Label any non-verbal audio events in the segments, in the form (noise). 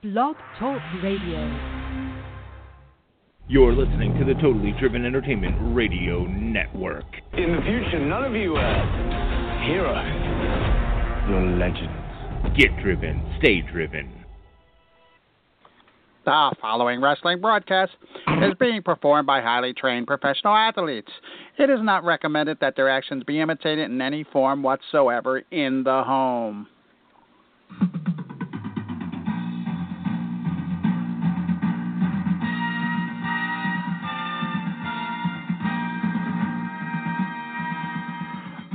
Blog Talk Radio. You're listening to the Totally Driven Entertainment Radio Network. In the future, none of you uh, are heroes. You're legends. Get driven, stay driven. The following wrestling broadcast is being performed by highly trained professional athletes. It is not recommended that their actions be imitated in any form whatsoever in the home.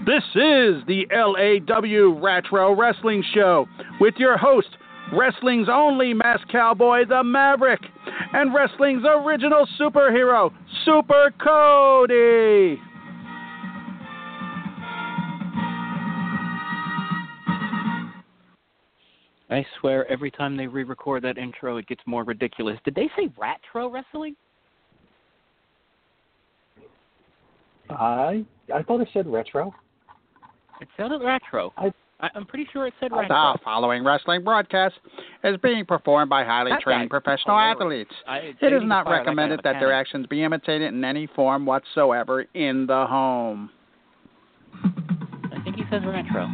This is the LAW Retro Wrestling Show with your host, wrestling's only masked cowboy, the Maverick, and wrestling's original superhero, Super Cody. I swear, every time they re-record that intro, it gets more ridiculous. Did they say retro wrestling? I I thought it said retro. It sounded retro. I- I'm pretty sure it said retro. The following wrestling broadcast is being performed by highly trained professional athletes. I, It is not recommended that, that their actions be imitated in any form whatsoever in the home. I think he says retro.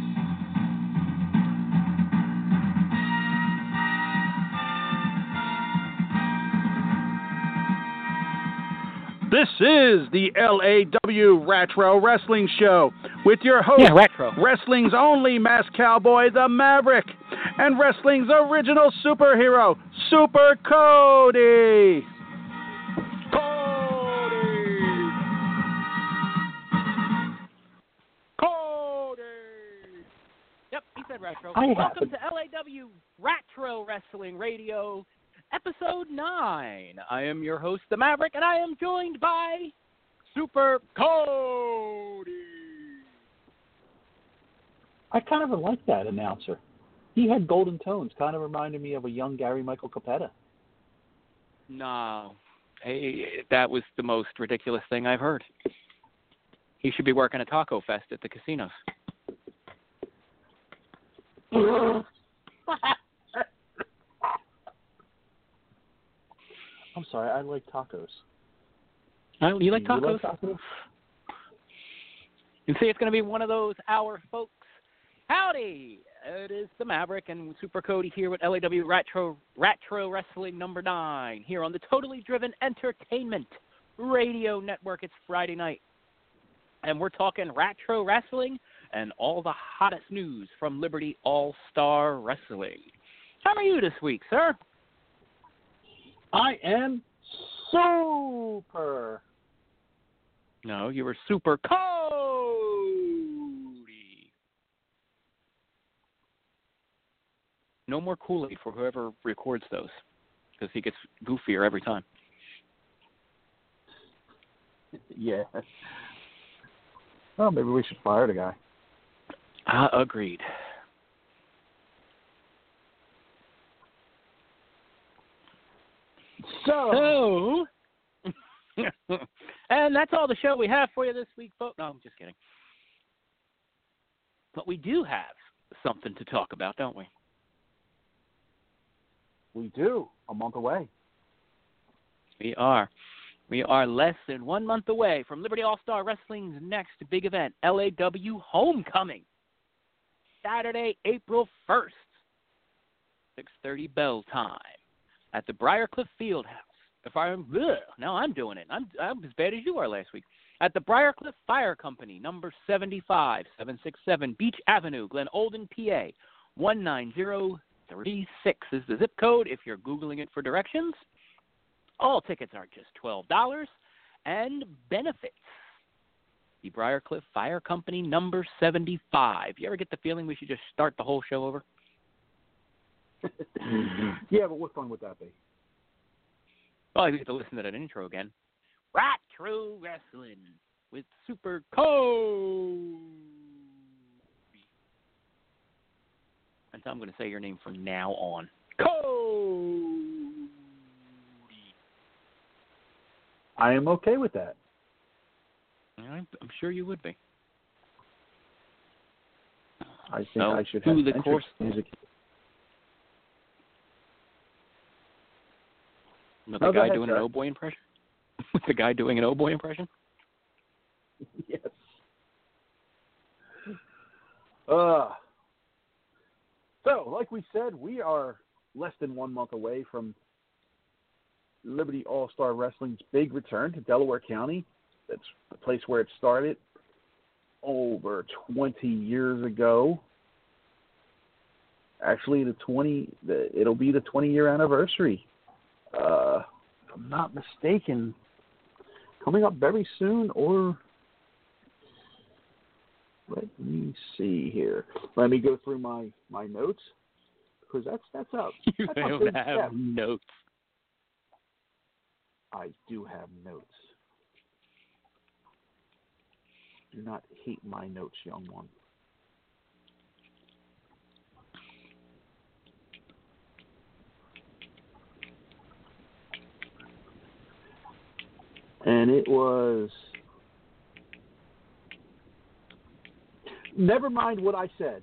This is the LAW Retro Wrestling Show with your host, Yeah, retro. wrestling's only masked cowboy, the Maverick, and wrestling's original superhero, Super Cody. Yep, he said retro. I Welcome happen- to LAW Retro Wrestling Radio, episode 9. I am your host, The Maverick, and I am joined by Super Cody. I kind of like that announcer. He had golden tones, kind of reminded me of a young Gary Michael Cappetta. No, hey, that was the most ridiculous thing I've heard. He should be working a taco fest at the casinos. (laughs) I'm sorry, I like tacos. Oh, you like Do you tacos? like tacos? You see, it's going to be one of those hour folks. Howdy! It is the Maverick and Super Cody here with LAW Retro Retro Wrestling Number Nine here on the Totally Driven Entertainment Radio Network. It's Friday night, and we're talking retro wrestling and all the hottest news from Liberty All Star Wrestling. How are you this week, sir? I am super. No, you were Super Cody. No more Kool Aid for whoever records those, because he gets goofier every time. Yeah. Well, maybe we should fire the guy. Uh, agreed. So, So, (laughs) and that's all the show we have for you this week, folks. No, I'm just kidding. But we do have something to talk about, don't we? we do a month away. We are. We are less than one month away from Liberty All Star Wrestling's next big event, LAW Homecoming. Saturday, April 1st, 6.30 bell time at the Briarcliffe Fieldhouse. If I'm, ugh, now I'm doing it. I'm, I'm as bad as you are last week. At the Briarcliffe Fire Company, number 75, 767 Beach Avenue, Glenolden, PA, 19036 is the zip code if you're Googling it for directions. All tickets are just $12 and benefits. The Briarcliffe Fire Company number 75. You ever get the feeling we should just start the whole show over? Mm-hmm. (laughs) yeah, but what fun would that be? Well, you get to listen to that intro again. Right True Wrestling with Super Cody. And so I'm going to say your name from now on. Cody. I am okay with that. I'm, I'm sure you would be. I think So, I should through have the course- music. With the No, guy ahead, doing an oh boy impression? (laughs) With the guy doing an oh boy impression? (laughs) yes. Uh, so, like we said, we are less than one month away from Liberty All Star Wrestling's big return to Delaware County. That's the place where it started over 20 years ago. Actually, the 20, the, it'll be the 20 year anniversary. I'm not mistaken, coming up very soon, or let me see here. Let me go through my my notes because that's that's up. (laughs) You That's don't have step. notes. I do have notes. Do not hate my notes, young one. And it was. Never mind what I said.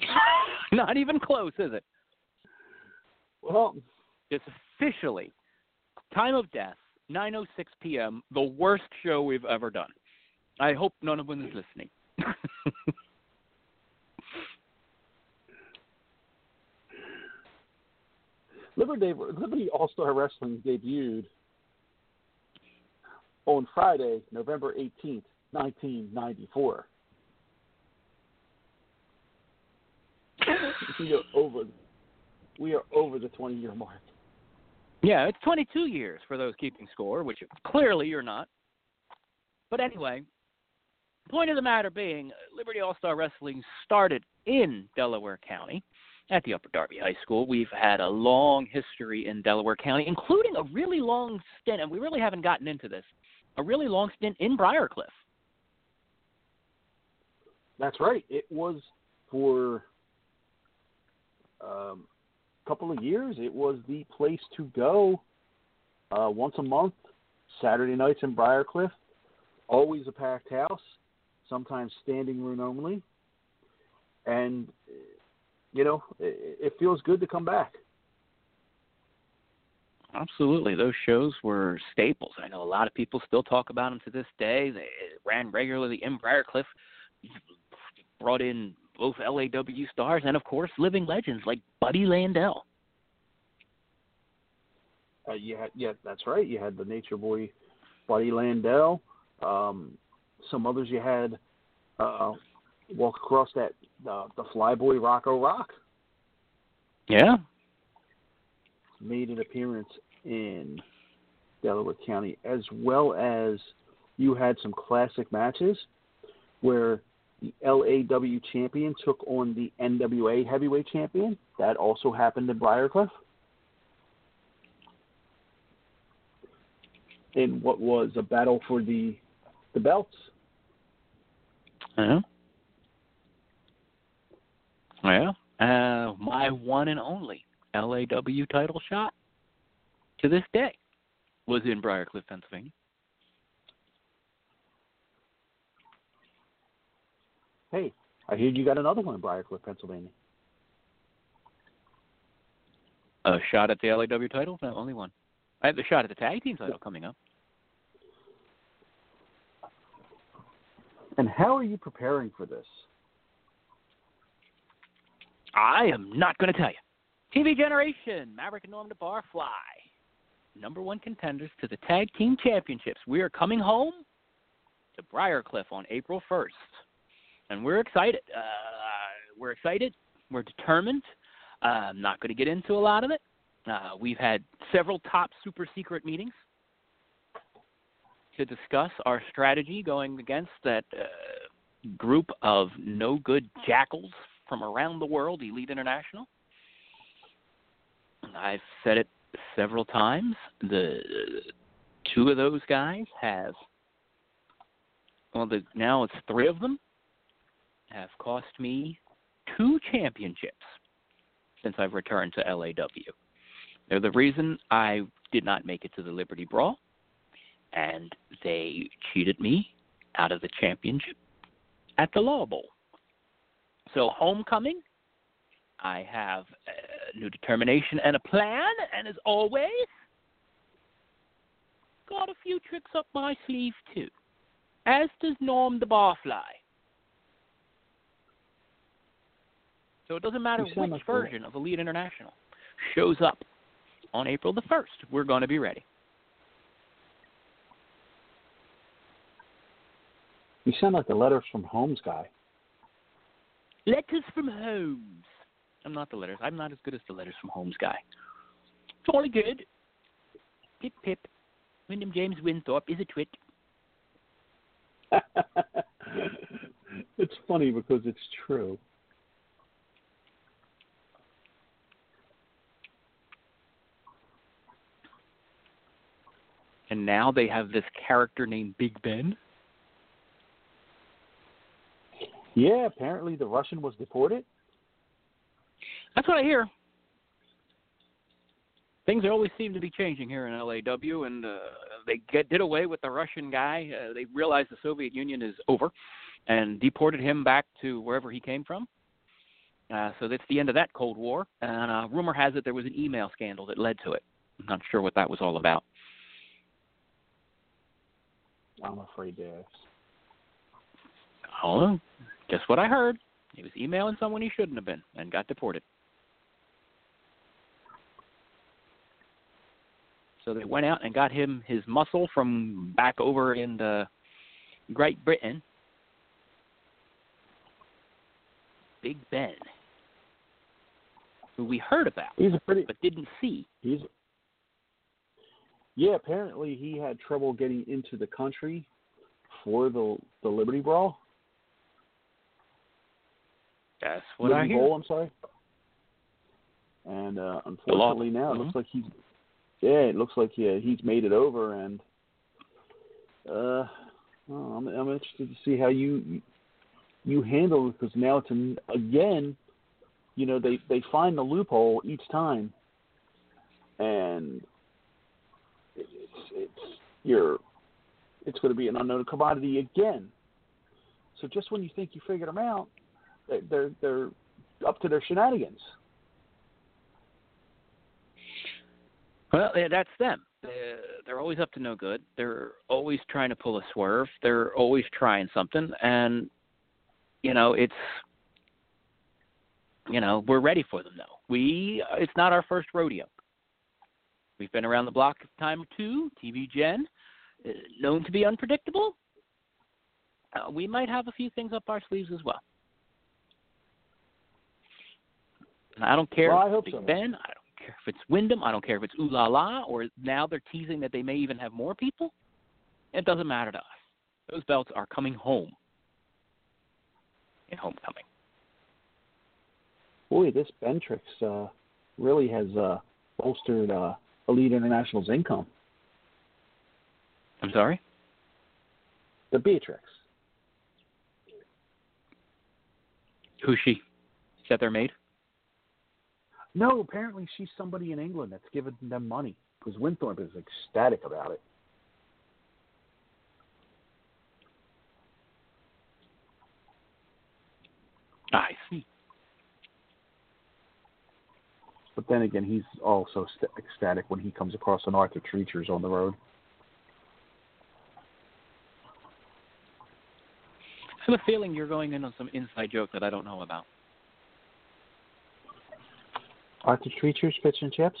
(laughs) Not even close, is it? Well, It's officially time of death, 9:06 p.m. The worst show we've ever done. I hope none of them is listening. (laughs) Liberty, Liberty All Star Wrestling debuted on Friday, November 18th, 1994. (laughs) we are over. We are over the 20 year mark. yeah, it's 22 years for those keeping score, which clearly you're not. But anyway, point of the matter being, Liberty All Star Wrestling started in Delaware County at the Upper Darby High School. We've had a long history in Delaware County, including a really long stint, and we really haven't gotten into this, a really long stint in Briarcliffe. That's right. It was for um, a couple of years. It was the place to go uh, once a month, Saturday nights in Briarcliffe. Always a packed house, sometimes standing room only. And, you know, it, it feels good to come back. Absolutely, those shows were staples. I know a lot of people still talk about them to this day. They ran regularly in Briarcliffe, brought in both LAW stars and, of course, living legends like Buddy Landel. Uh, had, yeah, that's right. You had the Nature Boy, Buddy Landel. Um, some others you had uh, walk across that uh, the Flyboy Rocco Rock Yeah, made an appearance in Delaware County, as well as you had some classic matches where the LAW champion took on the NWA heavyweight champion. That also happened in Briarcliffe. In what was a battle for the the belts. yeah, yeah. Uh, my one and only LAW title shot to this day was in Briarcliffe, Pennsylvania. Hey, I hear you got another one in Briarcliffe, Pennsylvania. A shot at the LAW title? No, only one. I have the shot at the tag team title coming up. And how are you preparing for this? I am not going to tell you. TV Generation, Maverick and Norman Barfly, number one contenders to the Tag Team Championships. We are coming home to Briarcliffe on April 1st, and we're excited. Uh, we're excited. We're determined. Uh, I'm not going to get into a lot of it. Uh, we've had several top super secret meetings to discuss our strategy going against that uh, group of no good jackals from around the world, Elite International. I've said it several times. The two of those guys have, well, the, now it's three of them, have cost me two championships since I've returned to LAW. They're the reason I did not make it to the Liberty Brawl, and they cheated me out of the championship at the Law Bowl. So, homecoming, I have uh, new determination and a plan, and as always, got a few tricks up my sleeve too, as does Norm the Barfly. So it doesn't matter which like a- version of Elite International shows up on April the 1st. We're going to be ready. You sound like the letters from Holmes guy. Letters from Holmes. I'm not the letters. I'm not as good as the letters from Holmes guy. Jolly good. Pip pip. Wyndham James Winthorpe is a twit. (laughs) it's funny because it's true. And now they have this character named Big Ben. Yeah, apparently the Russian was deported. That's what I hear. Things always seem to be changing here in LAW, and uh, they get, did away with the Russian guy. Uh, they realized the Soviet Union is over, and deported him back to wherever he came from. Uh, so that's the end of that Cold War. And uh, rumor has it there was an email scandal that led to it. I'm not sure what that was all about. I'm afraid to ask. Oh, guess what I heard? He was emailing someone he shouldn't have been and got deported. So they went out and got him his muscle from back over in the Great Britain. Big Ben, who we heard about He's a pretty. but didn't see. He's. Yeah, apparently he had trouble getting into the country for the the Liberty Brawl. That's what I hear. Bowl, I'm sorry. And uh, unfortunately now it Mhm. looks like he's. Yeah, it looks like yeah he's made it over, and uh, well, I'm I'm interested to see how you you handle it because now it's an, again, you know they they find the loophole each time, and it's it's you're it's going to be an unknown commodity again. So just when you think you figured them out, they- they're they're up to their shenanigans. Well, that's them. They're, they're always up to no good. They're always trying to pull a swerve. They're always trying something, and you know it's you know we're ready for them though. We it's not our first rodeo. We've been around the block a time or two. TV Gen, uh, known to be unpredictable. Uh, we might have a few things up our sleeves as well. And I don't care Well, I if hope it's so. Ben. I don't care if it's Wyndham. I don't care if it's Ooh La La, or now they're teasing that they may even have more people. It doesn't matter to us. Those belts are coming home in homecoming. Boy, this Bentrix uh, really has uh, bolstered uh, Elite International's income. I'm sorry. The Beatrix. Who's she? Is that their maid? No, apparently she's somebody in England that's giving them money because Winthorpe is ecstatic about it. I see. But then again, he's also st- ecstatic when he comes across an Arthur Treachers on the road. I have a feeling you're going in on some inside joke that I don't know about. Arthur Treachers, fish and chips.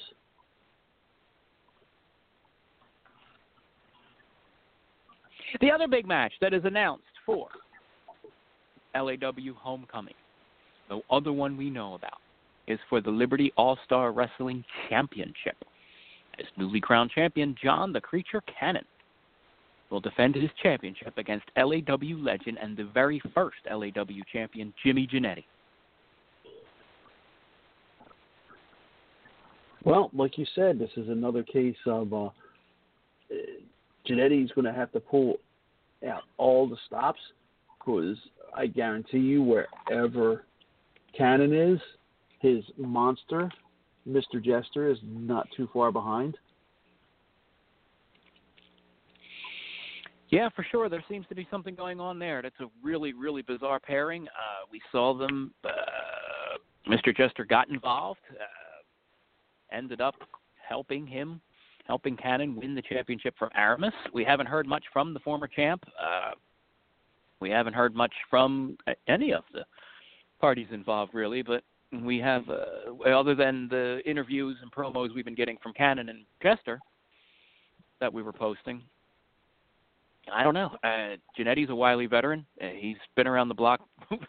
The other big match that is announced for LAW Homecoming, the other one we know about, is for the Liberty All Star Wrestling Championship. As newly crowned champion, John the Creature Cannon will defend his championship against LAW legend and the very first LAW champion, Jimmy Jannetty. Well, like you said, this is another case of uh, Jannetty's going to have to pull out all the stops because I guarantee you, wherever Cannon is, his monster, Mr. Jester, is not too far behind. Yeah, for sure. There seems to be something going on there. That's a really, really bizarre pairing. Uh, we saw them. Uh, Mr. Jester got involved. Uh, ended up helping him, helping Cannon win the championship from Aramis. We haven't heard much from the former champ. Uh, we haven't heard much from any of the parties involved, really. But we have, uh, other than the interviews and promos we've been getting from Cannon and Jester that we were posting. I don't know. Uh, Jannetty's a wily veteran. Uh, he's been around the block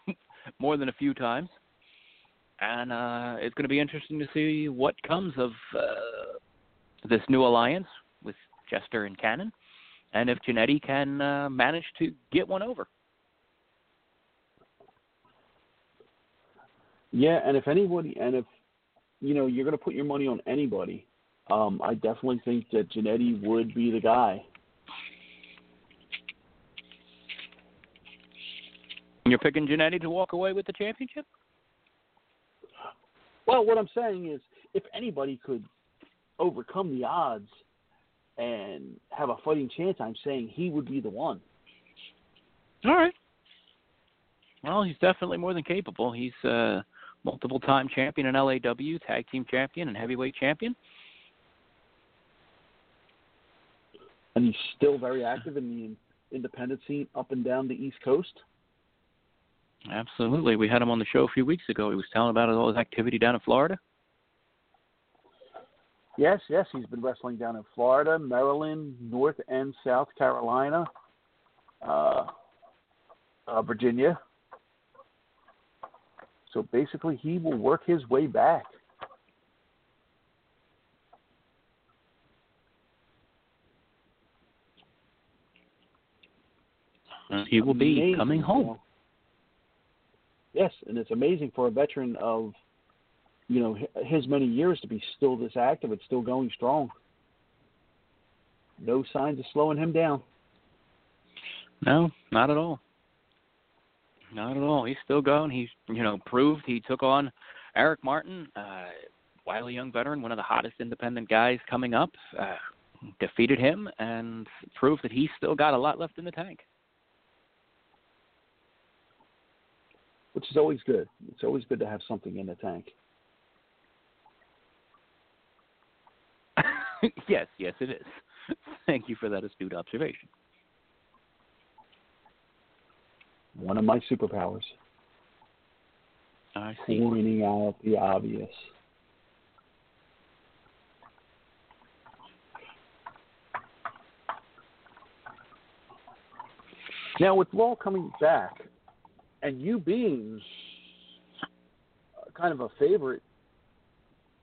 (laughs) more than a few times, and uh, it's going to be interesting to see what comes of uh, this new alliance with Jester and Cannon, and if Jannetty can uh, manage to get one over. Yeah, and if anybody, and if you know you're going to put your money on anybody, um, I definitely think that Jannetty would be the guy. You're picking Jannetty to walk away with the championship? Well, what I'm saying is, if anybody could overcome the odds and have a fighting chance, I'm saying he would be the one. All right. Well, he's definitely more than capable. He's uh multiple time champion in LAW, tag team champion and heavyweight champion. And he's still very active in the independent scene up and down the East Coast. Absolutely. We had him on the show a few weeks ago. He was telling about all his activity down in Florida. Yes, yes, he's been wrestling down in Florida, Maryland, North and South Carolina, uh, uh, Virginia, so basically, he will work his way back. he will be coming home. Yes, and it's amazing for a veteran of, you know, his many years to be still this active and still going strong. No signs of slowing him down. No, not at all. Not at all. He's still going. He's you know proved he took on Eric Martin, uh, wily young veteran, one of the hottest independent guys coming up. Uh, defeated him and proved that he's still got a lot left in the tank. Which is always good. It's always good to have something in the tank. (laughs) yes, yes, it is. (laughs) Thank you for that astute observation. one of my superpowers. I see. Pointing out the obvious. Now, with Law coming back, and you being kind of a favorite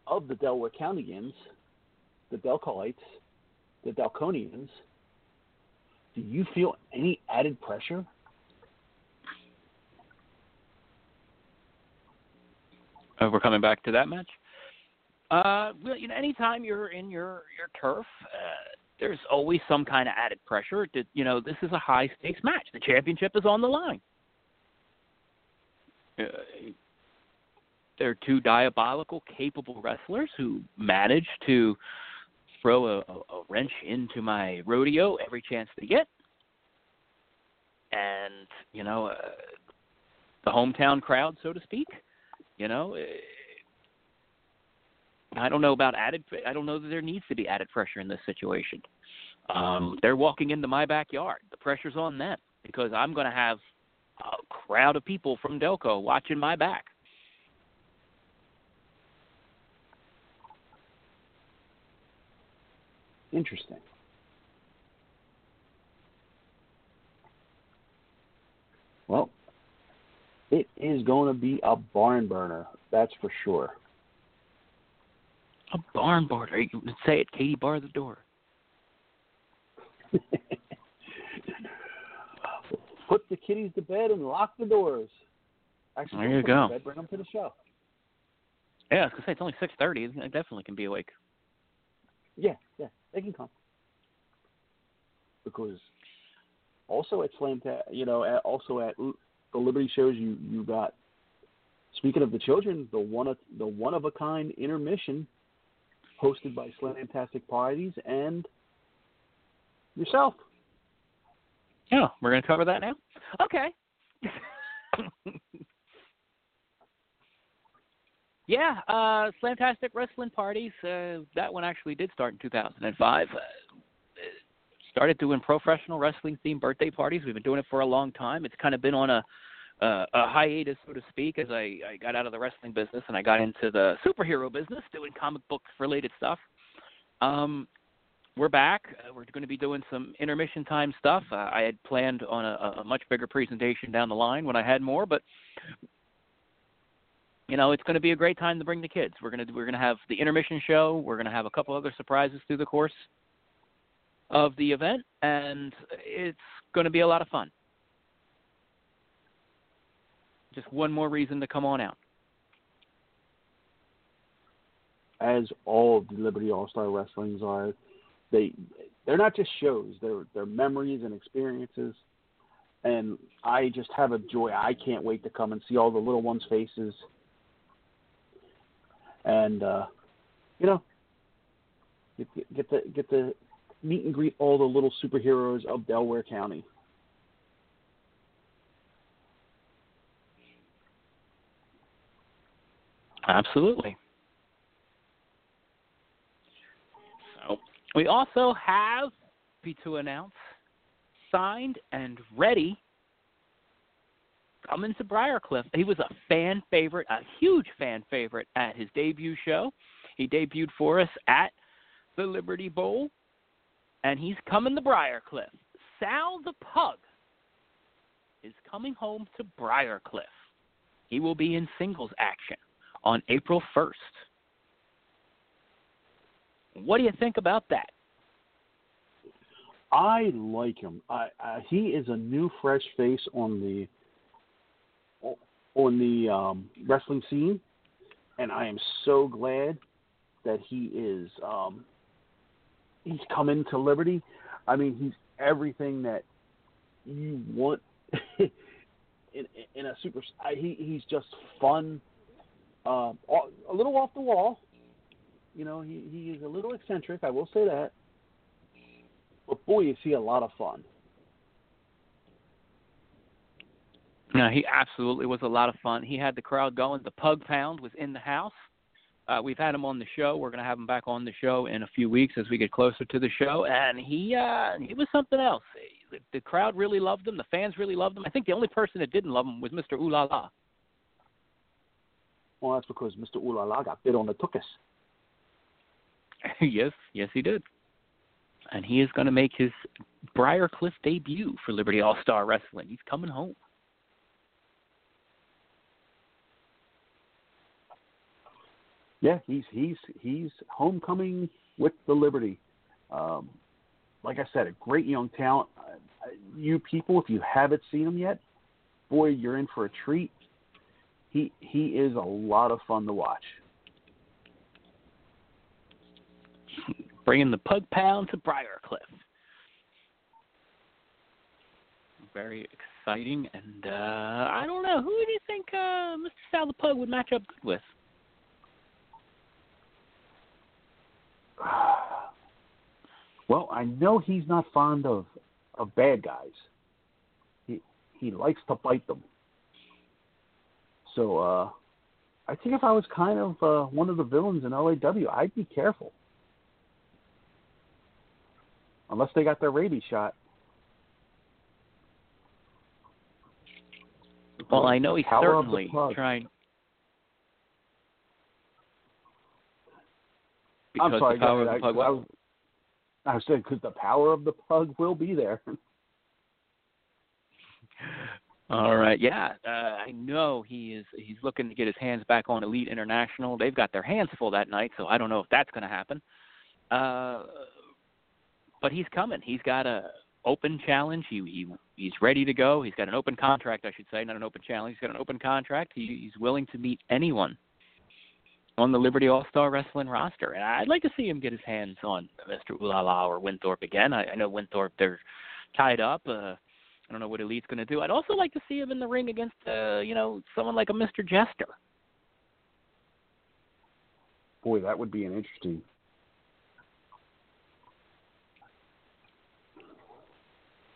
of the Delaware Countyans, the Delcolites, the Delconians, do you feel any added pressure Uh, we're coming back to that match. Uh, well, you know, anytime you're in your your turf, uh, there's always some kind of added pressure. To, you know, this is a high stakes match. The championship is on the line. Uh, they're two diabolical, capable wrestlers who manage to throw a, a, wrench into my rodeo every chance they get. And you know, uh, the hometown crowd, so to speak you know, eh, I don't know about added. I don't know that there needs to be added pressure in this situation. Um, they're walking into my backyard. The pressure's on them because I'm going to have a crowd of people from Delco watching my back. Interesting. Well, it is going to be a barn burner. That's for sure. A barn burner. You can say it, Katie. Bar the door. (laughs) Put the kitties to bed and lock the doors. Actually, there you go. Bed, bring them to the show. Yeah, I was gonna say it's only six thirty. They definitely can be awake. Yeah, yeah, they can come. Because also at Slam, you know, also at the Liberty shows you you got. Speaking of the children, the one of the one of a kind intermission, hosted by Slamtastic Parties and yourself. Yeah, we're going to cover that now. Okay. (laughs) Yeah, uh, Slamtastic Wrestling Parties. Uh, that one actually did start in 2005. Uh, started doing professional wrestling themed birthday parties. We've been doing it for a long time. It's kind of been on a uh, a hiatus, so to speak, as I, I got out of the wrestling business and I got into the superhero business, doing comic book related stuff. Um, we're back. Uh, we're going to be doing some intermission time stuff. Uh, I had planned on a, a much bigger presentation down the line when I had more, but you know it's going to be a great time to bring the kids. We're going to we're going to have the intermission show. We're going to have a couple other surprises through the course of the event, and it's going to be a lot of fun. Just one more reason to come on out. As all the Liberty All Star Wrestlings are, they they're not just shows; they're they're memories and experiences. And I just have a joy. I can't wait to come and see all the little ones' faces. And uh, you know, get, get to get to meet and greet all the little superheroes of Delaware County. Absolutely. So we also have to announce signed and ready coming to Briarcliffe. He was a fan favorite, a huge fan favorite at his debut show. He debuted for us at the Liberty Bowl, and he's coming to Briarcliffe. Sal the Pug is coming home to Briarcliffe. He will be in singles action on April 1st. What do you think about that? I like him. I, I he is a new, fresh face on the on the um, wrestling scene, and I am so glad that he is um, he's come into Liberty. I mean, he's everything that you want (laughs) in, in a super. He he's just fun, uh, a little off the wall. You know, he he is a little eccentric. I will say that. But boy, is he a lot of fun. No, he absolutely was a lot of fun. He had the crowd going. The Pug Pound was in the house. Uh, we've had him on the show. We're going to have him back on the show in a few weeks as we get closer to the show, and he uh, he was something else. The, the crowd really loved him. The fans really loved him. I think the only person that didn't love him was Mr. Ooh La La. Well, that's because Mr. Ooh La La got bit on the tuchus. (laughs) yes, yes, he did and he is going to make his Briarcliffe debut for Liberty All Star Wrestling. He's coming home. Yeah, he's he's he's homecoming with the Liberty. Um, like I said, a great young talent. Uh, you people, if you haven't seen him yet, boy, you're in for a treat. He he is a lot of fun to watch. Bringing the Pug Pound to Briarcliffe. Very exciting, and uh, I don't know who do you think uh, Mr. Sal the Pug would match up good with? (sighs) Well, I know he's not fond of of bad guys. He he likes to bite them. So uh I think if I was kind of uh, one of the villains in LAW, I'd be careful. Unless they got their rabies shot. Well, I know he's Power certainly trying. I'm sorry, the power guys, of the plug. I, I was, I was saying because the power of the plug will be there. (laughs) All right, yeah, uh, I know he is. He's looking to get his hands back on Elite International. They've got their hands full that night, so I don't know if that's going to happen. Uh, but he's coming. He's got a open challenge. He, he he's ready to go. He's got an open contract, I should say, not an open challenge. He's got an open contract. He, he's willing to meet anyone on the Liberty All Star Wrestling roster, and I'd like to see him get his hands on Mr. Ooh La La or Winthorpe again. I, I know Winthorpe they're tied up. Uh, I don't know what Elite's going to do. I'd also like to see him in the ring against, uh, you know, someone like a Mr. Jester. Boy, that would be an interesting.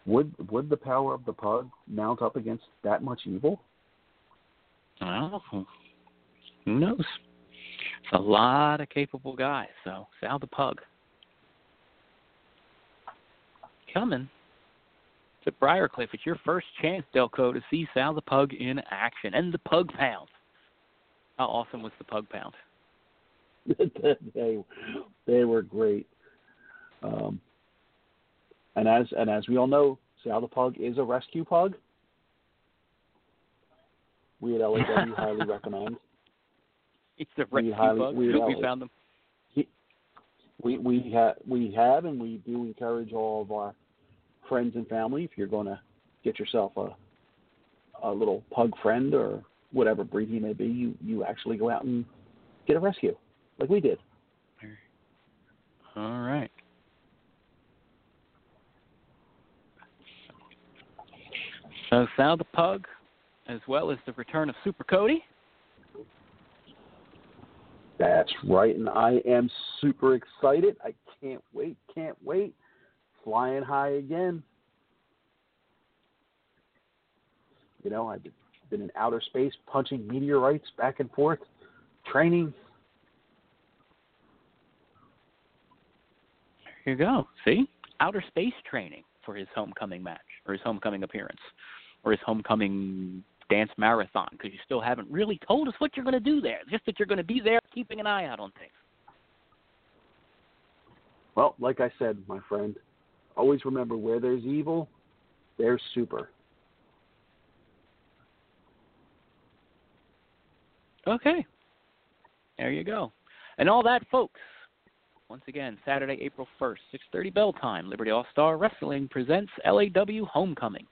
Would would the power of the pug mount up against that much evil? Well, who knows? A lot of capable guys. So Sal the Pug coming to Briarcliffe. It's your first chance, Delco, to see Sal the Pug in action and the Pug Pound. How awesome was the Pug Pound? (laughs) they they were great. Um, and as and as we all know, Sal the Pug is a rescue pug. We at LAW (laughs) highly recommend. It's a rescue highly- pug. we We, found them. We we have we have and we do encourage all of our friends and family if you're going to get yourself a a little pug friend or whatever breed he may be, you you actually go out and get a rescue like we did. All right. So Sal the Pug, as well as the return of Super Cody. That's right, and I am super excited. I can't wait, can't wait. Flying high again. You know, I've been in outer space punching meteorites back and forth, training. Here you go. See? Outer space training for his homecoming match, or his homecoming appearance, or his homecoming dance marathon, because you still haven't really told us what you're going to do there. Just that you're going to be there keeping an eye out on things. Well, like I said, my friend, always remember where there's evil, there's super. Okay. There you go. And all that, folks. Once again, Saturday, April 1st, 6.30 bell time, Liberty All-Star Wrestling presents LAW Homecoming.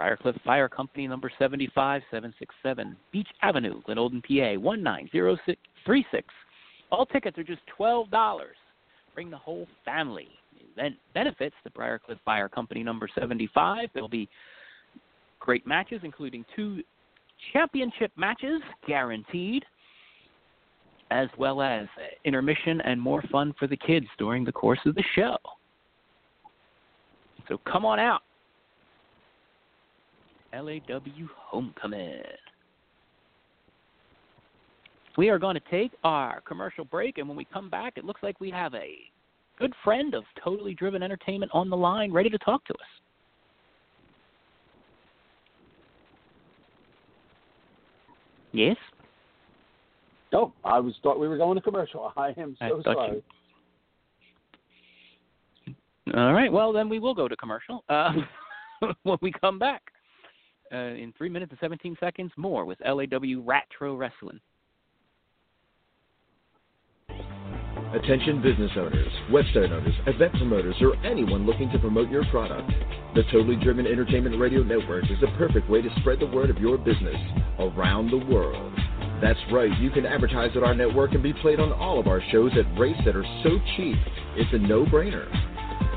Briarcliffe Fire Company, number 75767, Beach Avenue, Glenolden, PA, 19036. All tickets are just $12. Bring the whole family. Event benefits the Briarcliffe Fire Company, number 75. There'll be great matches, including two championship matches guaranteed, as well as intermission and more fun for the kids during the course of the show. So come on out. LAW Homecoming. We are going to take our commercial break, and when we come back, it looks like we have a good friend of Totally Driven Entertainment on the line ready to talk to us. Yes? Oh, I was thought we were going to commercial. (laughs) I am I so thought sorry. you- All right. Well, then we will go to commercial uh, (laughs) when we come back. Uh, in three minutes and 17 seconds, more with LAW Retro Wrestling. Attention business owners, website owners, event promoters, or anyone looking to promote your product. The Totally Driven Entertainment Radio Network is the perfect way to spread the word of your business around the world. That's right, you can advertise at our network and be played on all of our shows at rates that are so cheap, it's a no-brainer.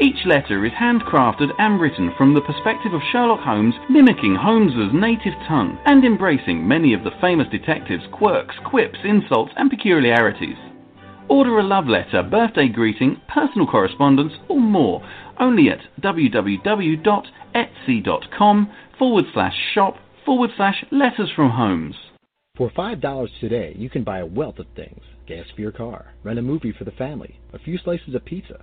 Each letter is handcrafted and written from the perspective of Sherlock Holmes, mimicking Holmes's native tongue and embracing many of the famous detective's quirks, quips, insults, and peculiarities. Order a love letter, birthday greeting, personal correspondence, or more only at www.etsy.com forward slash shop forward slash letters from Holmes. For $5 today, you can buy a wealth of things gas for your car, rent a movie for the family, a few slices of pizza.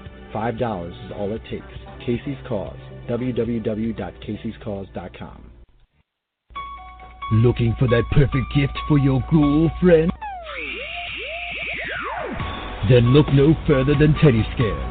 $5 is all it takes. Casey's Cause, www.caseyscause.com. Looking for that perfect gift for your girlfriend? Then look no further than Teddy Scares.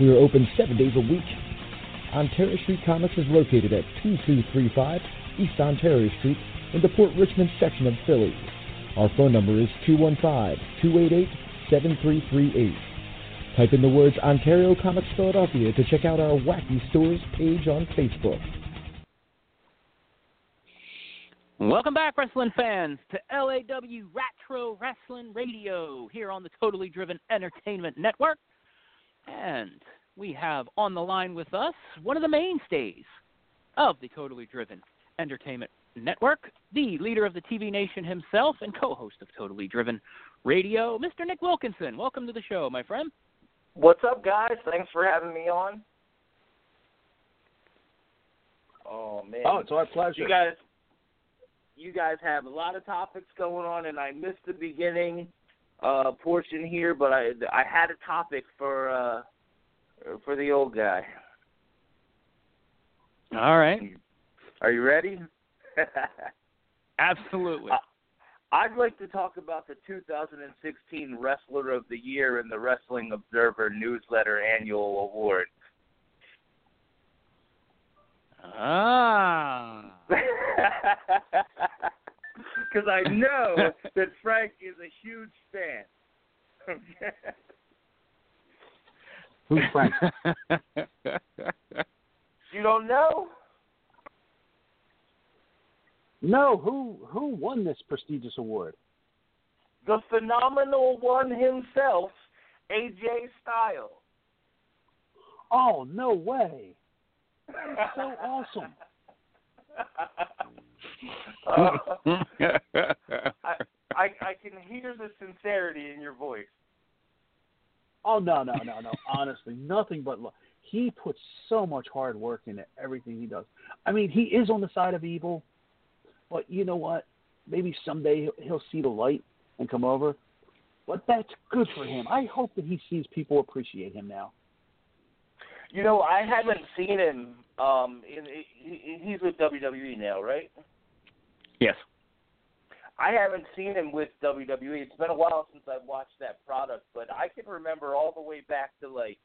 We are open seven days a week. Ontario Street Comics is located at 2235 East Ontario Street in the Port Richmond section of Philly. Our phone number is 215-288-7338. Type in the words Ontario Comics Philadelphia to check out our Wacky Stores page on Facebook. Welcome back, wrestling fans, to LAW Retro Wrestling Radio here on the Totally Driven Entertainment Network. And we have on the line with us one of the mainstays of the Totally Driven Entertainment Network, the leader of the TV Nation himself and co host of Totally Driven Radio, Mr. Nick Wilkinson. Welcome to the show, my friend. What's up, guys? Thanks for having me on. Oh man! Oh, it's our pleasure. You guys, you guys have a lot of topics going on, and I missed the beginning uh, portion here, but I I had a topic for uh, for the old guy. All right. Are you ready? (laughs) Absolutely. Uh, I'd like to talk about the 2016 Wrestler of the Year in the Wrestling Observer Newsletter Annual Award. Ah. (laughs) Because I (laughs) know that Frank is a huge fan. (laughs) Who's Frank? (laughs) you don't know? No, who who won this prestigious award? The phenomenal one himself, AJ Styles. Oh, no way. That is so awesome. Uh, I, I I can hear the sincerity in your voice. Oh no, no, no, no. (laughs) Honestly, nothing but love. He puts so much hard work into everything he does. I mean, he is on the side of evil, but you know what? Maybe someday he'll, he'll see the light and come over. But that's good for him. I hope that he sees people appreciate him now. You know, I haven't seen him. Um, in, he, he's with WWE now, right? Yes. I haven't seen him with WWE. It's been a while since I've watched that product, but I can remember all the way back to like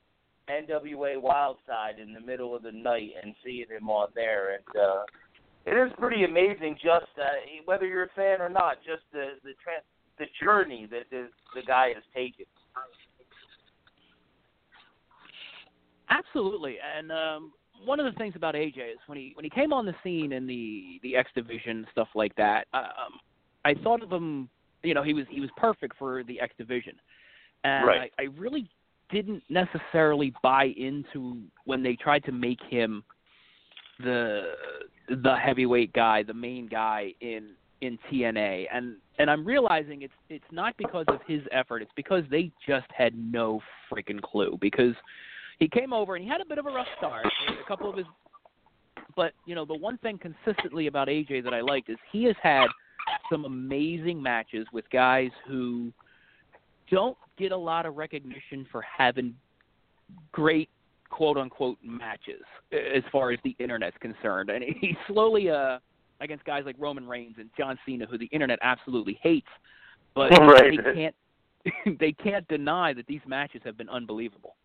NWA Wildside in the middle of the night and seeing him on there, and uh, it is pretty amazing. Just uh, whether you're a fan or not, just the the trans- the journey that the the guy has taken. Absolutely, and um, one of the things about AJ is when he when he came on the scene in the the X division stuff like that. Um, I thought of him. You know, he was he was perfect for the X division, and Right. I, I really didn't necessarily buy into when they tried to make him the the heavyweight guy, the main guy in in TNA, and and I'm realizing it's it's not because of his effort. It's because they just had no freaking clue. Because he came over and he had a bit of a rough start. A couple of his, but you know the one thing consistently about AJ that I liked is he has had some amazing matches with guys who don't get a lot of recognition for having great quote unquote matches as far as the internet's concerned. And he slowly uh against guys like Roman Reigns and John Cena who the internet absolutely hates, but (laughs) Right. they can't (laughs) they can't deny that these matches have been unbelievable.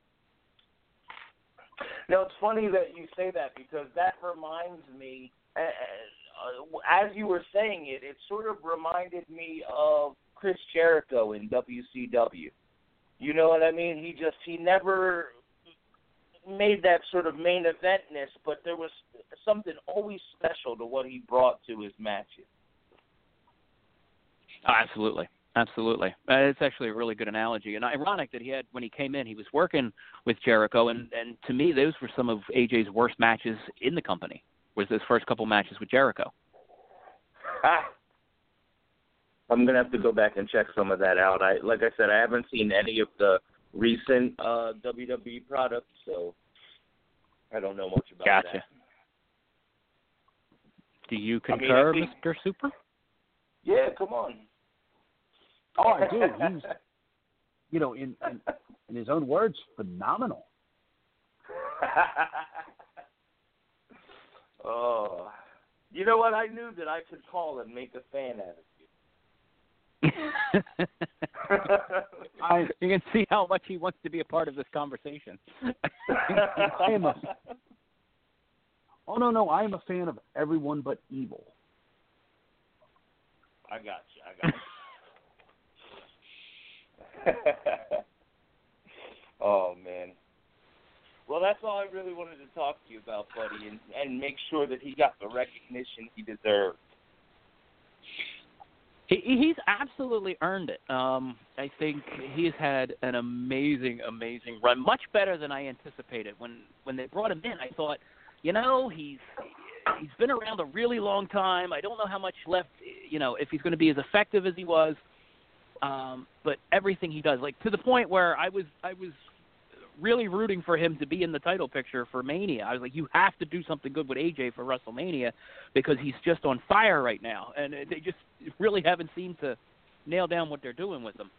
Now it's funny that you say that because that reminds me, uh, as you were saying it, it sort of reminded me of Chris Jericho in WCW. You know what I mean? He just he never made that sort of main eventness, but there was something always special to what he brought to his matches. Oh, absolutely. Absolutely. Uh, it's actually a really good analogy. And ironic that he had, when he came in, he was working with Jericho. And, and to me, those were some of AJ's worst matches in the company, was those first couple matches with Jericho. Ah. I'm gonna have to go back and check some of that out. I like I said, I haven't seen any of the recent uh WWE products, so I don't know much about Gotcha. that. Do you I mean, concur, think- Mr. Super? Yeah, come on. Oh, I do. He's, you know, in, in in his own words, phenomenal. (laughs) oh, you know what? I knew that I could call and make a fan out of you. (laughs) I you can see how much he wants to be a part of this conversation. (laughs) I am a. Oh no, no, I am a fan of everyone but evil. I got you. I got you. (laughs) oh man. Well, that's all I really wanted to talk to you about, buddy, and and make sure that he got the recognition he deserved. He, he's absolutely earned it. Um, I think he's had an amazing, amazing run, much better than I anticipated. When when they brought him in, I thought, you know, he's he's been around a really long time. I don't know how much left, you know, if he's going to be as effective as he was. Um, but everything he does, like to the point where I was I was really rooting for him to be in the title picture for Mania. I was like, you have to do something good with AJ for WrestleMania because he's just on fire right now, and they just really haven't seemed to nail down what they're doing with him.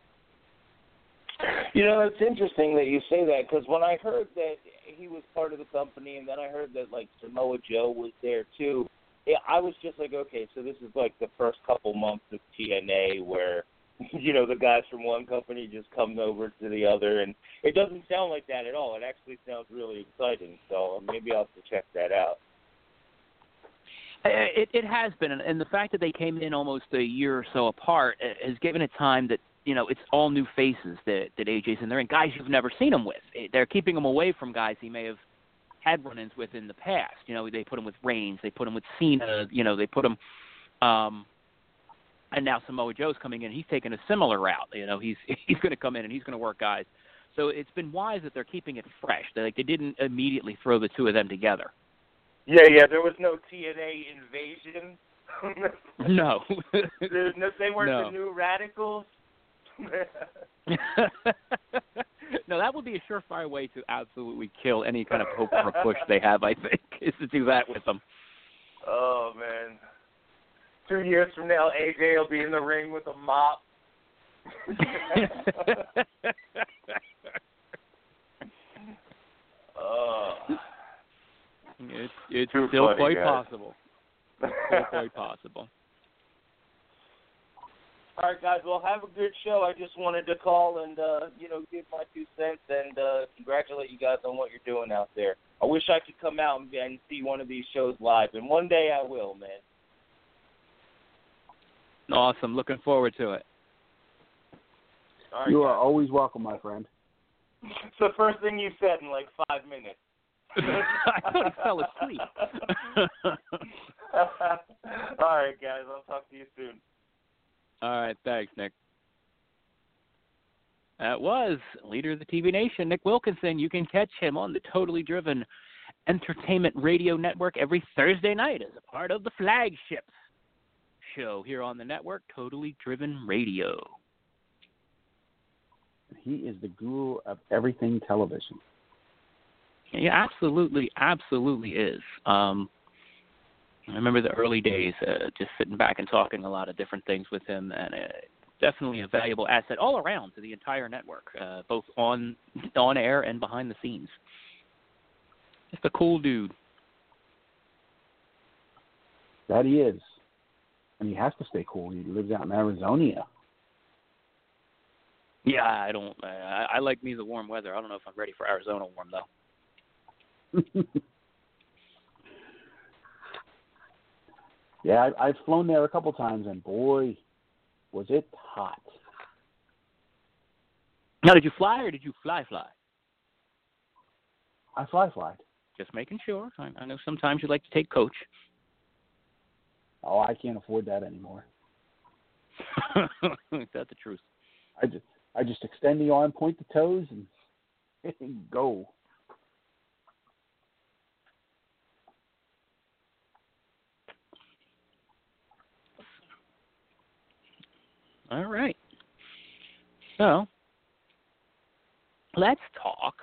You know, it's interesting that you say that because when I heard that he was part of the company, and then I heard that like Samoa Joe was there too, yeah, I was just like, okay, so this is like the first couple months of TNA where you know the guys from one company just come over to the other, and it doesn't sound like that at all. It actually sounds really exciting. So maybe I'll have to check that out. It, it has been, and- the fact that they came in almost a year or so apart uh, has given it time that you know it's all new faces that that AJ's in there, and guys you've never seen him with. They're keeping him away from guys he may have had run-ins with in the past. You know, they put him with Reigns, they put him with Cena. You know, they put him. Um, and now Samoa Joe's coming in. He's taking a similar route. You know, he's (laughs) he's going to come in and he's going to work guys. So it's been wise that they're keeping it fresh. They like they didn't immediately throw the two of them together. Yeah, yeah. There was no TNA invasion. (laughs) No. No, they weren't No. the new radicals. (laughs) no, that would be a surefire way to absolutely kill any kind of hope for a push they have. I think is to do that with them. oh man. Two years from now, AJ will be in the ring with a mop. oh. (laughs) It's it's Too still funny, quite guys. possible. Still quite (laughs) possible. All right, guys. Well, have a good show. I just wanted to call and uh, you know give my two cents and uh, congratulate you guys on what you're doing out there. I wish I could come out and, and see one of these shows live, and one day I will, man. Awesome. Looking forward to it. All right, You are always welcome, my friend. It's the first thing you said in like five minutes. (laughs) I thought he fell asleep. (laughs) All right, guys. I'll talk to you soon. All right, thanks, Nick. That was leader of the TV Nation, Nick Wilkinson. You can catch him on the Totally Driven Entertainment Radio Network every Thursday night as a part of the flagship show here on the network, Totally Driven Radio. He is the guru of everything television. Yeah, absolutely, absolutely is. Um, I remember the early days, uh, just sitting back and talking a lot of different things with him, and uh, definitely a valuable asset all around to the entire network, uh, both on on air and behind the scenes. Just a cool dude. That he is. And he has to stay cool. He lives out in Arizona. Yeah, I don't. I, I like me the warm weather. I don't know if I'm ready for Arizona warm though. (laughs) yeah, I, I've flown there a couple times, and boy, was it hot. Now, did you fly or did you fly fly? I fly fly. Just making sure. I, I know sometimes you like to take coach. Oh, I can't afford that anymore. (laughs) Is that the truth? I just I just extend the arm, point the toes, and, (laughs) and go. All right. So, let's talk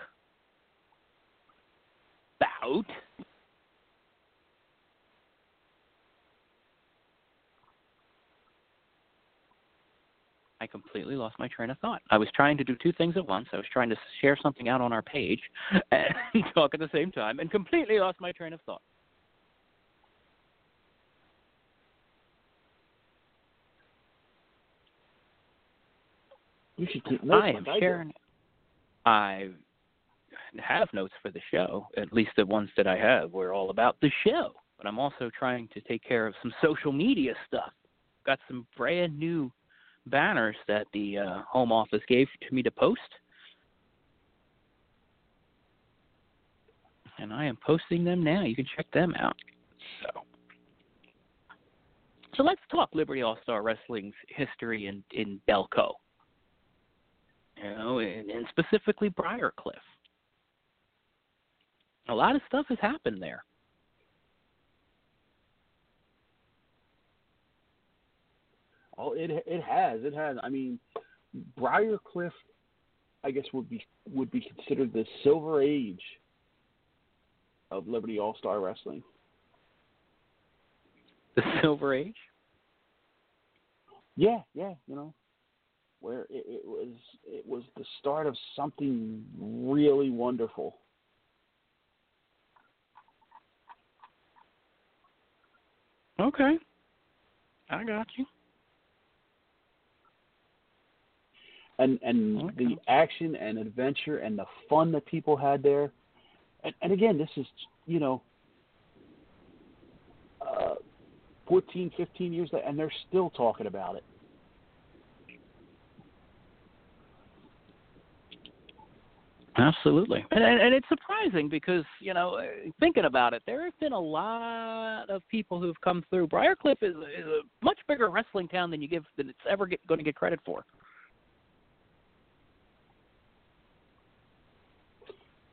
about I completely lost my train of thought. I was trying to do two things at once. I was trying to share something out on our page (laughs) and talk at the same time and completely lost my train of thought. You should keep notes. I am I sharing. I have notes for the show. At least the ones that I have were all about the show. But I'm also trying to take care of some social media stuff. Got some brand new banners that the uh, home office gave to me to post. And I am posting them now. You can check them out. So, so let's talk Liberty All Star Wrestling's history in in Delco you know, and, and specifically Briarcliffe. A lot of stuff has happened there. Oh, it it has. It has. I mean, Briarcliffe, I guess would be would be considered the silver age of Liberty All Star Wrestling. The Silver Age. Yeah, yeah, you know, where it, it was it was the start of something really wonderful. Okay, I got you. And and Okay. the action and adventure and the fun that people had there. And, and again, this is you know, uh, 14, 15 years later, and they're still talking about it. Absolutely, and, and and it's surprising because you know, uh, thinking about it, there have been a lot of people who've come through. Briarcliffe is is a much bigger wrestling town than you give than it's ever get, going to get credit for.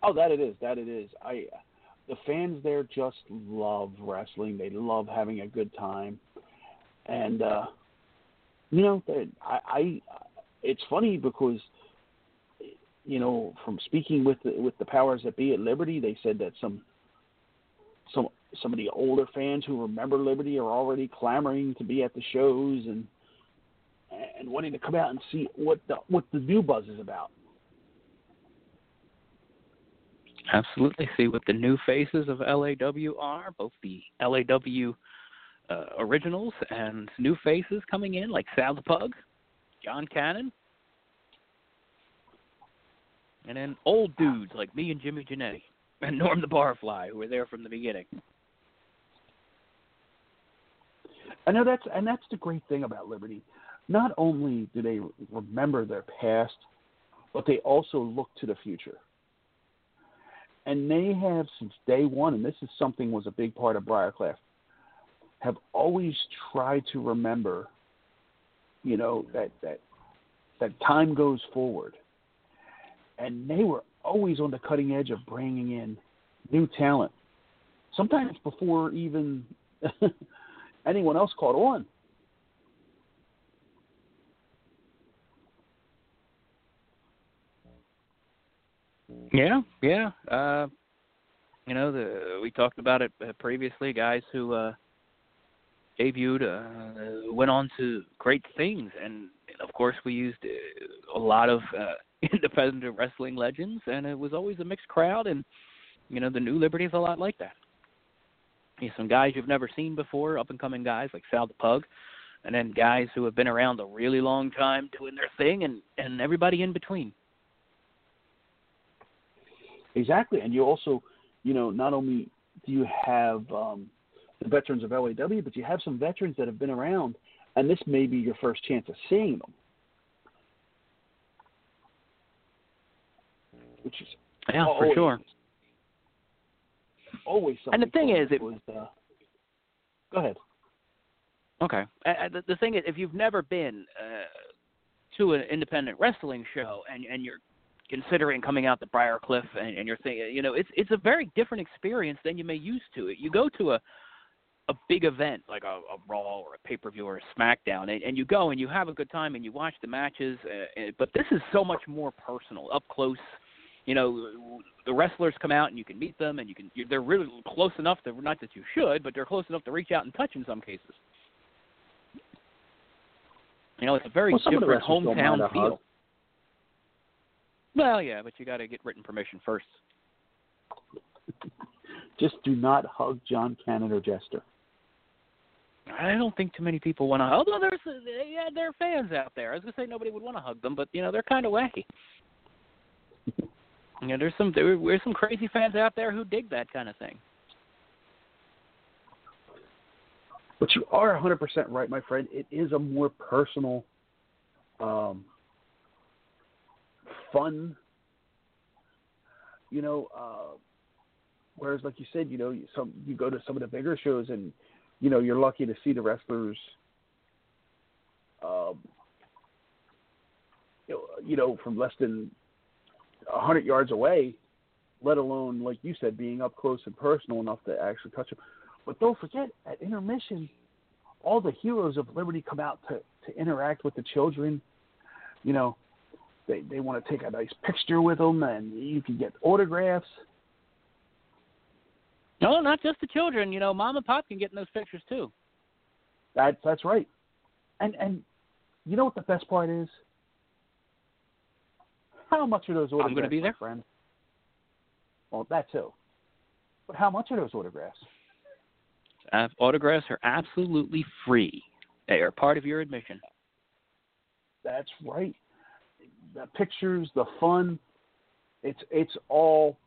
Oh, that it is. That it is. I the fans there just love wrestling. They love having a good time, and uh, you know, I, I it's funny because you know, from speaking with the, with the powers that be at Liberty, they said that some some some of the older fans who remember Liberty are already clamoring to be at the shows and and wanting to come out and see what the what the new buzz is about. Absolutely, see what the new faces of LAW are, both the LAW uh, originals and new faces coming in, like Sal the Pug, John Cannon, and then old dudes like me and Jimmy Jannetty (laughs) and Norm the Barfly, who were there from the beginning. I know that's and that's the great thing about Liberty. Not only do they remember their past, but they also look to the future. And they have since day one, and this is something was a big part of Briarcliffe, have always tried to remember, you know, that that that time goes forward. And they were always on the cutting edge of bringing in new talent, sometimes before even (laughs) anyone else caught on. Yeah, yeah. Uh, you know, the we talked about it uh, previously. Guys who uh, debuted uh, went on to great things, and of course, we used uh, a lot of uh, (laughs) independent wrestling legends, and it was always a mixed crowd. And you know, the New Liberty is a lot like that. You know, some guys you've never seen before, up and coming guys like Sal the Pug, and then guys who have been around a really long time doing their thing, and and everybody in between. Exactly, and you also, you know, not only do you have um, the veterans of LAW, but you have some veterans that have been around, and this may be your first chance of seeing them. Which is Yeah, for sure. always something. And the thing is, it was. Uh, go ahead. Okay. Uh, the, the thing is, if you've never been uh, to an independent wrestling show and and you're considering coming out to Briarcliffe and, and you're thinking, you know, it's it's a very different experience than you may used to it. You go to a a big event like a, a Raw or a pay per view or a SmackDown, and, and you go and you have a good time and you watch the matches. Uh, uh, but this is so much more personal, up close. You know, the wrestlers come out and you can meet them, and you can. You're, they're really close enough to not that you should, but they're close enough to reach out and touch in some cases. You know, it's a very well, different of the wrestlers don't mind hometown feel. Well, yeah, but you got to get written permission first. Just do not hug John Cannon or Jester. I don't think too many people want to. Although there's, yeah, there are fans out there. I was gonna say nobody would want to hug them, but you know they're kind of wacky. (laughs) You know, there's some there, there's some crazy fans out there who dig that kind of thing. But you are 100% right, my friend. It is a more personal, um, fun, you know, uh, whereas like you said, you know, you- some you go to some of the bigger shows and you know, you're lucky to see the wrestlers um you know, from less than a 100 yards away, let alone like you said being up close and personal enough to actually touch them. But don't forget, at intermission, all the heroes of Liberty come out to, to interact with the children. You know, they they want to take a nice picture with them, and you can get autographs. No, not just the children. You know, mom and pop can get in those pictures too. That's that's right. And and you know what the best part is? How much are those autographs? I'm going to be there. friend. Well, that too. But how much are those autographs? Uh, autographs are absolutely free. They are part of your admission. That's right. The pictures, the fun, it's it's all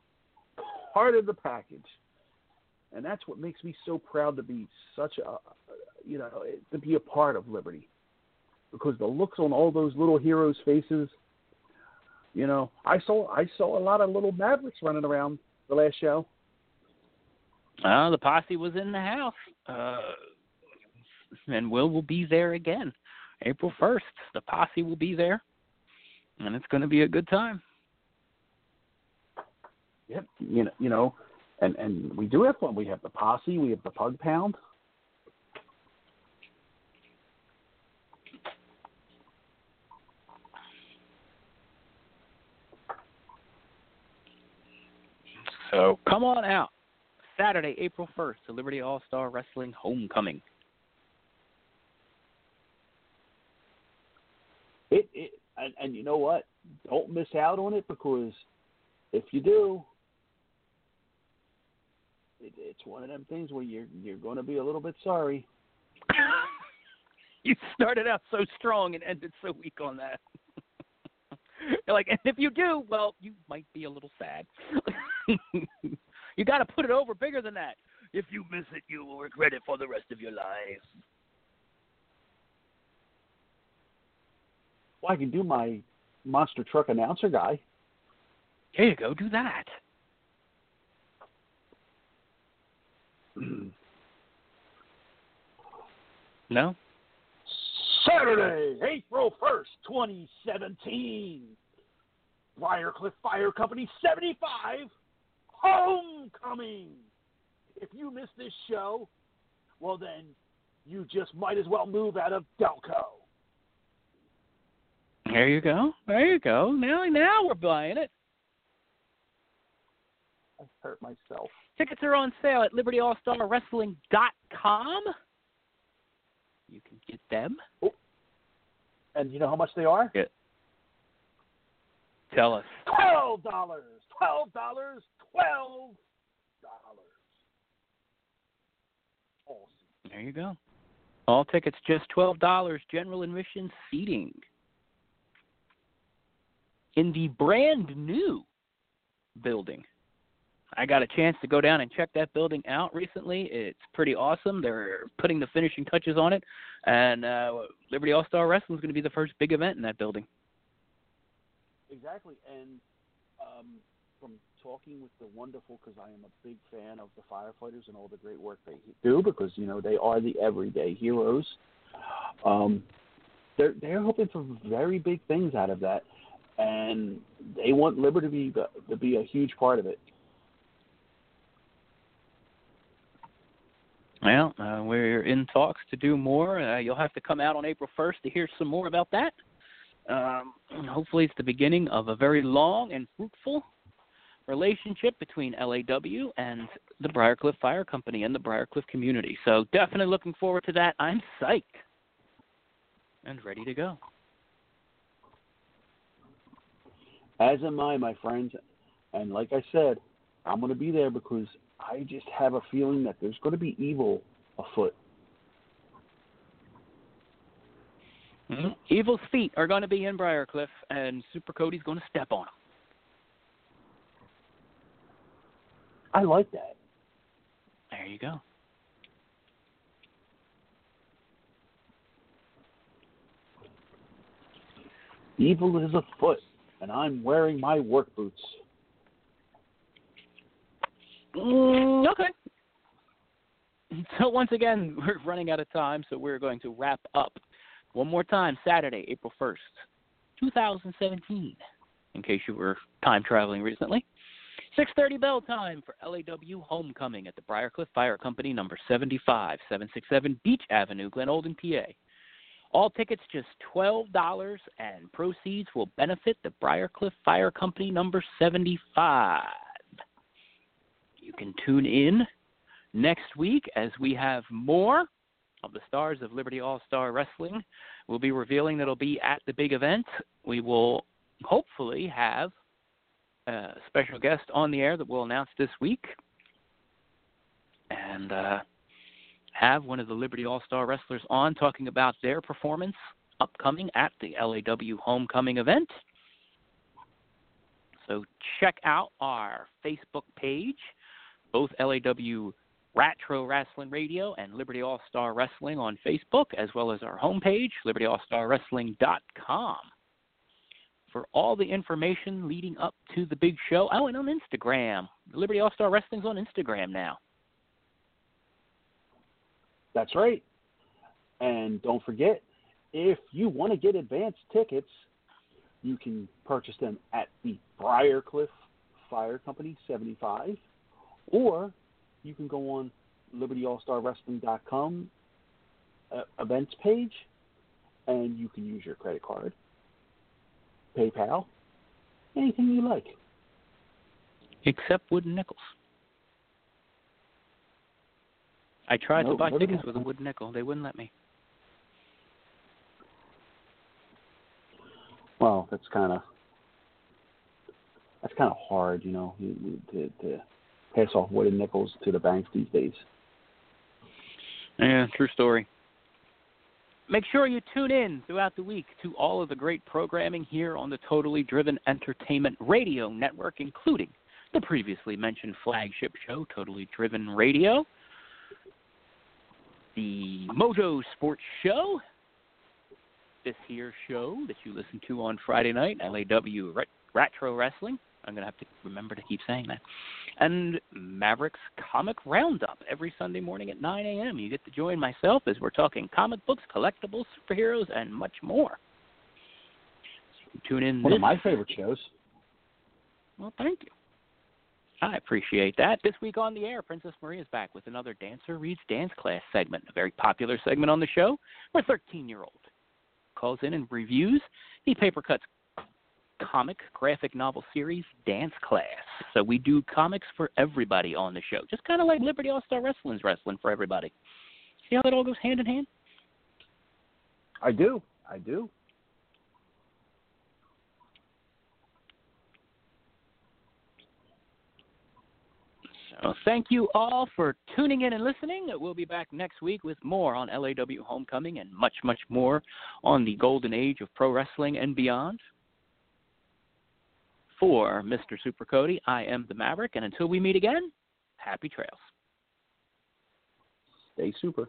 part of the package, and that's what makes me so proud to be such a, you know, to be a part of Liberty, because the looks on all those little heroes' faces. You know, I saw I saw a lot of little Mavericks running around the last show. Uh, the posse was in the house, uh, and Will will be there again, April first. The posse will be there, and it's going to be a good time. Yep. You know, you know, and and we do have fun. We have the posse. We have the Pug Pound. So come on out, Saturday, April first, to Liberty All Star Wrestling Homecoming. It, it and, and you know what? Don't miss out on it because if you do, it, it's one of them things where you're you're going to be a little bit sorry. (laughs) you started out so strong and ended so weak on that. You're (laughs) like, and if you do, well, you might be a little sad. (laughs) you got to put it over bigger than that. If you miss it, you will regret it for the rest of your life. Well, I can do my monster truck announcer guy. Here you go, do that. (clears throat) No? Saturday, April 1st, 2017. Briarcliffe Fire Company 75 Homecoming. If you missed this show, well, then you just might as well move out of Delco. There you go. There you go. Now, now we're buying it. I hurt myself. Tickets are on sale at libertyallstarwrestling.com. You can get them. Oh. And you know how much they are? Yeah. Tell us. Twelve dollars. Twelve dollars. Twelve dollars. Awesome. There you go. All tickets just twelve dollars. General admission seating in the brand new building. I got a chance to go down and check that building out recently. It's pretty awesome. They're putting the finishing touches on it, and uh, Liberty All Star Wrestling is going to be the first big event in that building. Exactly. And um, from talking with the wonderful, because I am a big fan of the firefighters and all the great work they do, because you know they are the everyday heroes. Um, they're they're hoping for very big things out of that, and they want Liberty to be to be a huge part of it. Well, uh, we're in talks to do more. Uh, you'll have to come out on April 1st to hear some more about that. Um, hopefully, it's the beginning of a very long and fruitful relationship between LAW and the Briarcliffe Fire Company and the Briarcliffe community. So, definitely looking forward to that. I'm psyched and ready to go. As am I, my friends. And like I said, I'm going to be there because I just have a feeling that there's going to be evil afoot. Mm-hmm. Evil's feet are going to be in Briarcliffe, and Super Cody's going to step on them. I like that. There you go. Evil is afoot, and I'm wearing my work boots. Mm, okay. So once again, (laughs) we're running out of time, so we're going to wrap up one more time. Saturday, April first, 2017. In case you were time traveling recently. 6:30 bell time for LAW Homecoming at the Briarcliffe Fire Company, number 75, 767 Beach Avenue, Glenolden, PA. All tickets just $12, and proceeds will benefit the Briarcliffe Fire Company, number 75. You can tune in next week as we have more of the stars of Liberty All Star Wrestling. We'll be revealing that'll be at the big event. We will hopefully have a special guest on the air that we'll announce this week. And uh, have one of the Liberty All Star wrestlers on talking about their performance upcoming at the LAW Homecoming event. So check out our Facebook page, both LAW Retro Wrestling Radio and Liberty All Star Wrestling on Facebook, as well as our homepage, libertyallstarwrestling.com. For all the information leading up to the big show, oh, and on Instagram. Liberty All Star Wrestling's on Instagram now. That's right. And don't forget, if you want to get advance tickets, you can purchase them at the Briarcliffe Fire Company 75, or you can go on LibertyAllStarWrestling.com uh, events page, and you can use your credit card, PayPal, anything you like. Except wooden nickels. I tried No, to buy tickets with a wooden nickel. They wouldn't let me. Well, that's kind of that's kind of hard, you know, to, to pass off wooden nickels to the banks these days. Yeah, true story. Make sure you tune in throughout the week to all of the great programming here on the Totally Driven Entertainment Radio Network, including the previously mentioned flagship show, Totally Driven Radio, the Mojo Sports Show, this here show that you listen to on Friday night, LAW Ret- Retro Wrestling. I'm going to have to remember to keep saying that. And Mavericks Comic Roundup every Sunday morning at 9 a.m. You get to join myself as we're talking comic books, collectibles, superheroes, and much more. So tune in One of my favorite shows. well, thank you. I appreciate that. This week on the air, Princess Maria is back with another Dancer Reads Dance Class segment, a very popular segment on the show where 13 year old calls in and reviews the Papercutz comic graphic novel series Dance Class. So we do comics for everybody on the show, just kind of like Liberty All Star Wrestling's wrestling for everybody. See how that all goes hand in hand? I do. I do. So thank you all for tuning in and listening. We'll be back next week with more on LAW Homecoming and much, much more on the golden age of pro wrestling and beyond. For Mr. Super Cody, I am the Maverick, and until we meet again, happy trails. Stay super.